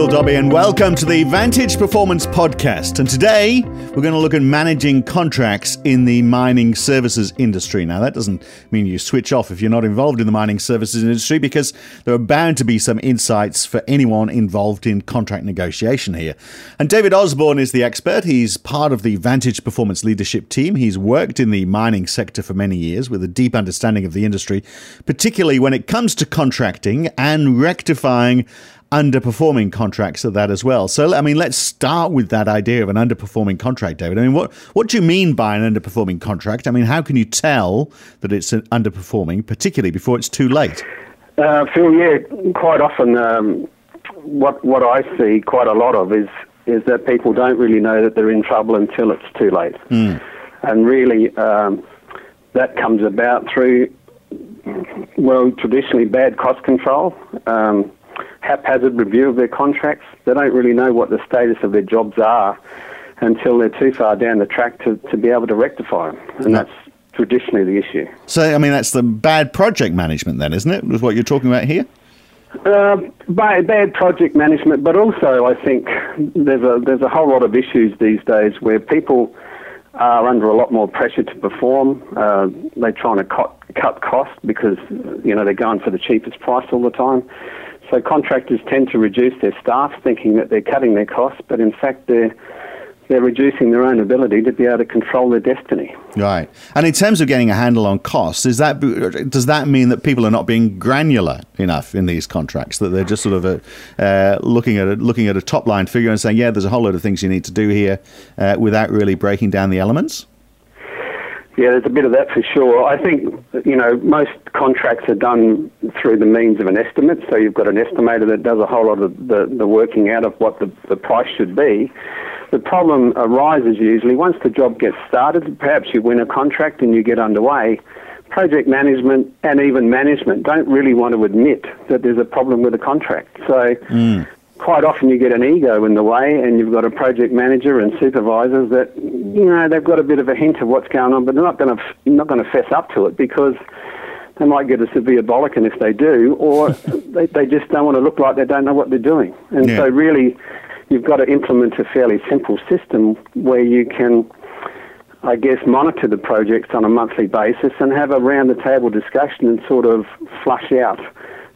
Phil Dobbie, and welcome to the Vantage Performance Podcast. And today we're going to look at managing contracts in the mining services industry. Now, that doesn't mean you switch off if you're not involved in the mining services industry, because there are bound to be some insights for anyone involved in contract negotiation here. And David Osborne is the expert. He's part of the Vantage Performance leadership team. He's worked in the mining sector for many years with a deep understanding of the industry, particularly when it comes to contracting and rectifying underperforming contracts at that as well. So, I mean, let's start with that idea of an underperforming contract, David. I mean, what, what do you mean by an underperforming contract? I mean, how can you tell that it's underperforming, particularly before it's too late? Uh, Phil, yeah, quite often um, what, what I see quite a lot of is, is that people don't really know that they're in trouble until it's too late. Mm. And really, um, that comes about through, well, traditionally bad cost control. Um, haphazard review of their contracts. They don't really know what the status of their jobs are until they're too far down the track to, to be able to rectify them. And that's traditionally the issue. So, I mean, that's the bad project management then, isn't it? With what you're talking about here? Uh, bad, bad project management, but also I think there's a there's a whole lot of issues these days where people are under a lot more pressure to perform. Uh, they're trying to cut cut costs because you know they're going for the cheapest price all the time. So contractors tend to reduce their staff, thinking that they're cutting their costs, but in fact they're they're reducing their own ability to be able to control their destiny. Right. And in terms of getting a handle on costs, is that does that mean that people are not being granular enough in these contracts that they're just sort of a, uh, looking at a, looking at a top line figure and saying, yeah, there's a whole lot of things you need to do here, uh, without really breaking down the elements? Yeah, there's a bit of that for sure. I think, you know, most contracts are done through the means of an estimate. So you've got an estimator that does a whole lot of the, the working out of what the, the price should be. The problem arises usually once the job gets started. Perhaps you win a contract and you get underway. Project management and even management don't really want to admit that there's a problem with a contract. So mm quite often you get an ego in the way, and you've got a project manager and supervisors that you know they've got a bit of a hint of what's going on, but they're not going to not going to fess up to it because they might get a severe bollocking if they do, or they, they just don't want to look like they don't know what they're doing. And yeah. so, really, you've got to implement a fairly simple system where you can. I guess monitor the projects on a monthly basis and have a round the table discussion and sort of flush out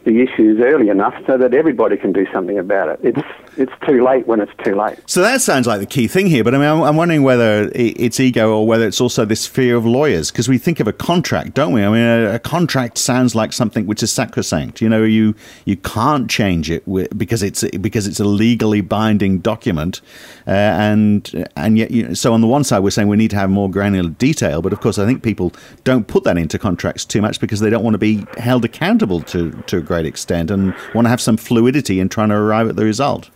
the issues early enough so that everybody can do something about it. It's it's too late when it's too late. So that sounds like the key thing here. But I mean, I'm, wondering whether it's ego or whether it's also this fear of lawyers because we think of a contract, don't we? I mean, a, a, contract sounds like something which is sacrosanct. You know, you you can't change it because it's because it's a legally binding document, uh, and and yet you know, so on the one side we're saying we need to have more granular detail, but of course I think people don't put that into contracts too much because they don't want to be held accountable to to a great extent and want to have some fluidity in trying to arrive at the result.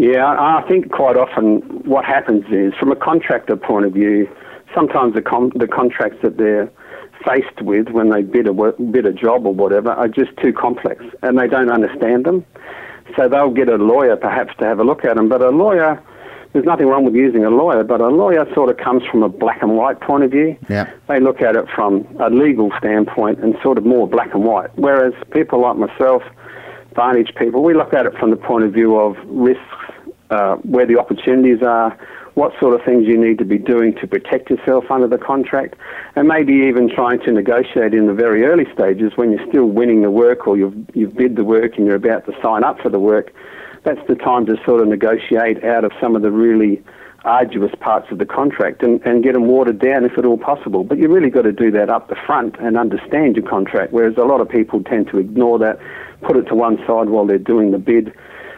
Yeah, I think quite often what happens is, from a contractor point of view, sometimes the, con- the contracts that they're faced with when they bid a, work, bid a job or whatever are just too complex and they don't understand them. So they'll get a lawyer perhaps to have a look at them. But a lawyer, there's nothing wrong with using a lawyer, but a lawyer sort of comes from a black and white point of view. Yeah. They look at it from a legal standpoint and sort of more black and white. Whereas people like myself, Vantage people, we look at it from the point of view of risks uh, where the opportunities are, what sort of things you need to be doing to protect yourself under the contract, and maybe even trying to negotiate in the very early stages when you're still winning the work or you've, you've bid the work and you're about to sign up for the work. That's the time to sort of negotiate out of some of the really arduous parts of the contract and, and get them watered down if at all possible. But you really got to do that up the front and understand your contract, whereas a lot of people tend to ignore that, put it to one side while they're doing the bid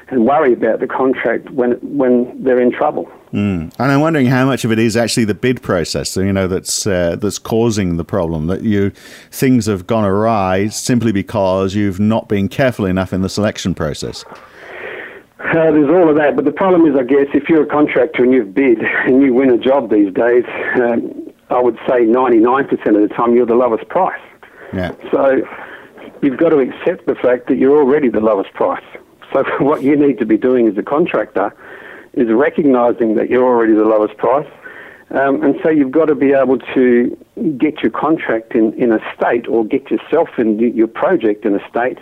and worry about the contract when when they're in trouble. Mm. And I'm wondering how much of it is actually the bid process, you know, that's uh, that's causing the problem. That you things have gone awry simply because you've not been careful enough in the selection process. Uh, there's all of that, but the problem is, I guess, if you're a contractor and you've bid and you win a job these days, um, I would say 99% of the time you're the lowest price. Yeah. So you've got to accept the fact that you're already the lowest price. So what you need to be doing as a contractor is recognising that you're already the lowest price. Um, and so you've got to be able to get your contract in, in a state or get yourself in your project in a state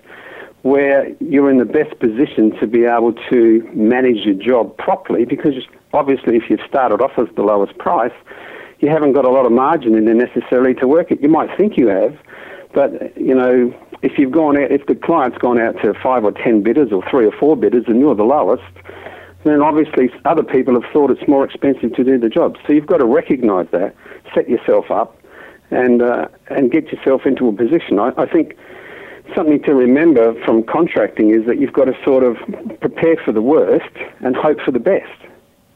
where you're in the best position to be able to manage your job properly because obviously if you've started off as the lowest price, you haven't got a lot of margin in there necessarily to work it. You might think you have, but you know if you've gone out, if the client's gone out to five or ten bidders or three or four bidders and you're the lowest, then obviously other people have thought it's more expensive to do the job. So you've got to recognise that, set yourself up, and uh, and get yourself into a position. I, I think something to remember from contracting is that you've got to sort of prepare for the worst and hope for the best.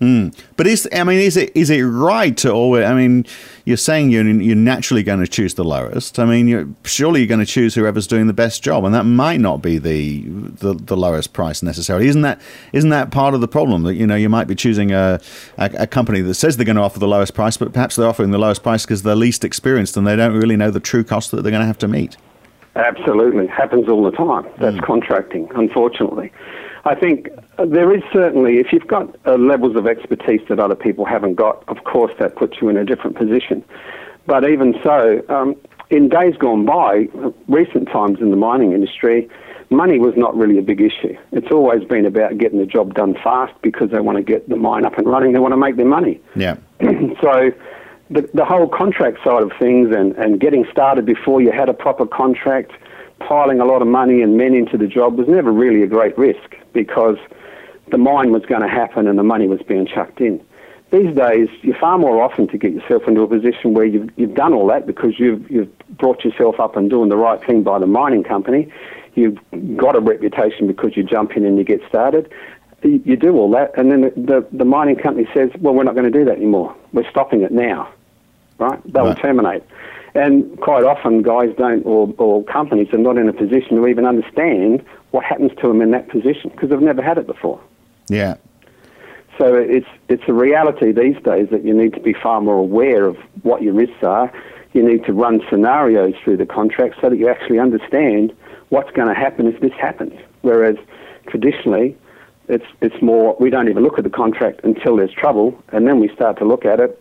Mm. But is I mean, is it is it right to always? I mean, you're saying you're you're naturally going to choose the lowest. I mean, you're, surely you're going to choose whoever's doing the best job, and that might not be the, the, the lowest price necessarily. Isn't that isn't that part of the problem? That you know you might be choosing a, a, a company that says they're going to offer the lowest price, but perhaps they're offering the lowest price because they're least experienced and they don't really know the true cost that they're going to have to meet. Absolutely, happens all the time. That's mm. contracting, unfortunately. I think there is certainly, if you've got uh, levels of expertise that other people haven't got, of course that puts you in a different position. But even so, um, in days gone by, recent times in the mining industry, money was not really a big issue. It's always been about getting the job done fast because they want to get the mine up and running. They want to make their money. Yeah. so the, the whole contract side of things and, and getting started before you had a proper contract – piling a lot of money and men into the job was never really a great risk because the mine was going to happen and the money was being chucked in. These days, you're far more often to get yourself into a position where you've, you've done all that because you've, you've brought yourself up and doing the right thing by the mining company. You've got a reputation because you jump in and you get started. You, you do all that, and then the, the, the mining company says, well, we're not going to do that anymore. We're stopping it now. Right? They'll right. terminate. And quite often, guys don't, or, or companies are not in a position to even understand what happens to them in that position because they've never had it before. Yeah. So it's it's a reality these days that you need to be far more aware of what your risks are. You need to run scenarios through the contract so that you actually understand what's going to happen if this happens. Whereas traditionally, it's it's more we don't even look at the contract until there's trouble, and then we start to look at it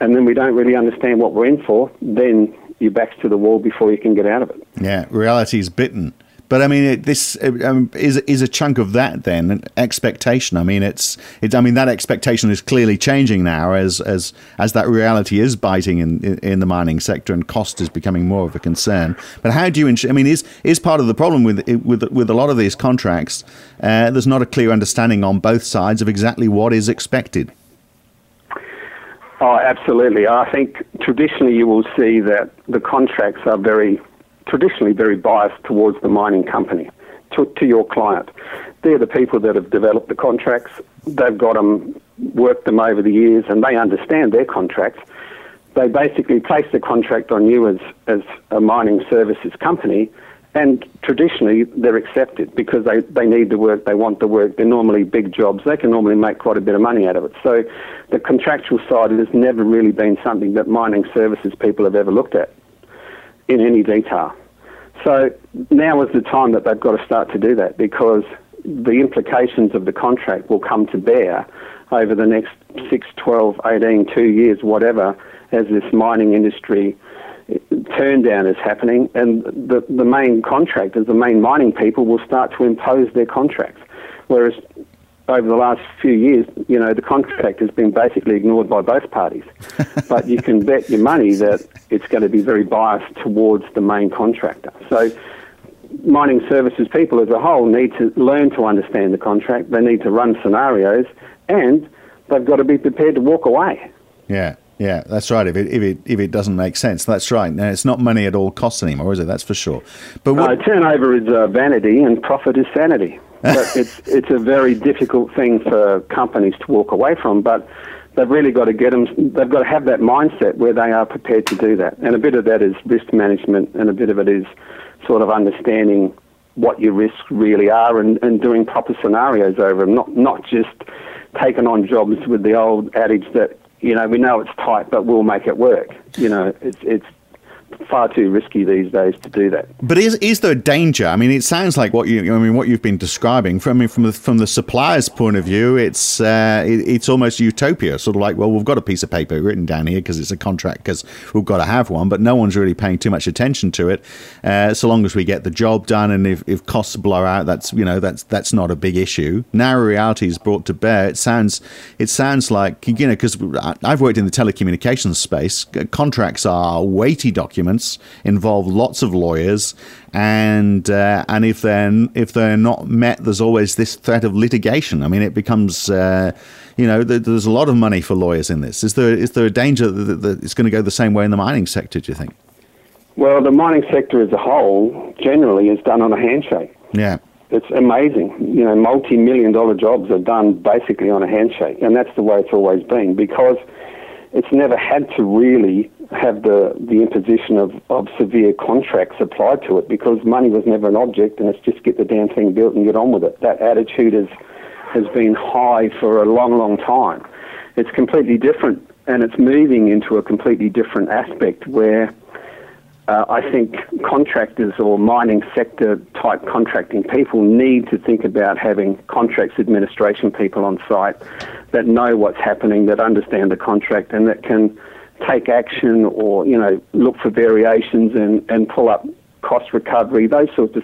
and then we don't really understand what we're in for, then your back's to the wall before you can get out of it. Yeah, reality is bitten. But I mean, it, this um, is is a chunk of that. Then expectation. I mean, it's it. I mean, that expectation is clearly changing now as as as that reality is biting in in the mining sector and cost is becoming more of a concern. But how do you? Ensure, I mean, is is part of the problem with with with a lot of these contracts? Uh, there's not a clear understanding on both sides of exactly what is expected. Oh, absolutely. I think traditionally you will see that the contracts are very, traditionally very biased towards the mining company, to, to your client. They're the people that have developed the contracts. They've got them, worked them over the years, and they understand their contracts. They basically place the contract on you as, as a mining services company, and traditionally, they're accepted because they, they need the work, they want the work. They're normally big jobs. They can normally make quite a bit of money out of it. So the contractual side has never really been something that mining services people have ever looked at in any detail. So now is the time that they've got to start to do that because the implications of the contract will come to bear over the next 6, 12, 18, 2 years, whatever, as this mining industry turn down is happening, and the, the main contractors, the main mining people, will start to impose their contracts. Whereas over the last few years, you know, the contract has been basically ignored by both parties. but you can bet your money that it's going to be very biased towards the main contractor. So mining services people as a whole need to learn to understand the contract. They need to run scenarios, and they've got to be prepared to walk away. Yeah. Yeah, that's right. If it if it if it doesn't make sense, that's right. Now it's not money at all costs anymore, is it? That's for sure. But what... no, turnover is uh, vanity, and profit is sanity. But it's it's a very difficult thing for companies to walk away from. But they've really got to get them. They've got to have that mindset where they are prepared to do that. And a bit of that is risk management, and a bit of it is sort of understanding what your risks really are, and, and doing proper scenarios over them. Not not just taking on jobs with the old adage that you know, we know it's tight, but we'll make it work. You know, it's it's far too risky these days to do that. But is is there a danger? I mean, it sounds like what you I mean what you've been describing. From I mean, from the from the supplier's point of view, it's uh, it, it's almost utopia. Sort of like, well, we've got a piece of paper written down here because it's a contract because we've got to have one, but no one's really paying too much attention to it. Uh, so long as we get the job done, and if, if costs blow out, that's you know that's that's not a big issue. Now reality is brought to bear. It sounds it sounds like you know because I've worked in the telecommunications space. Contracts are weighty documents, involve lots of lawyers, and uh, and if they're if they're not met, there's always this threat of litigation. I mean, it becomes uh, you know there's a lot of money for lawyers in this. Is there is there a danger that, that it's going to go the same way in the mining sector? Do you think? Well, the mining sector as a whole generally is done on a handshake. Yeah. It's amazing. You know, multi million dollar jobs are done basically on a handshake, and that's the way it's always been because it's never had to really have the, the imposition of, of severe contracts applied to it because money was never an object and it's just get the damn thing built and get on with it. That attitude has, has been high for a long, long time. It's completely different and it's moving into a completely different aspect where uh, I think contractors or mining sector type contracting people need to think about having contracts administration people on site that know what's happening, that understand the contract, and that can take action or you know look for variations and, and pull up cost recovery, those sorts of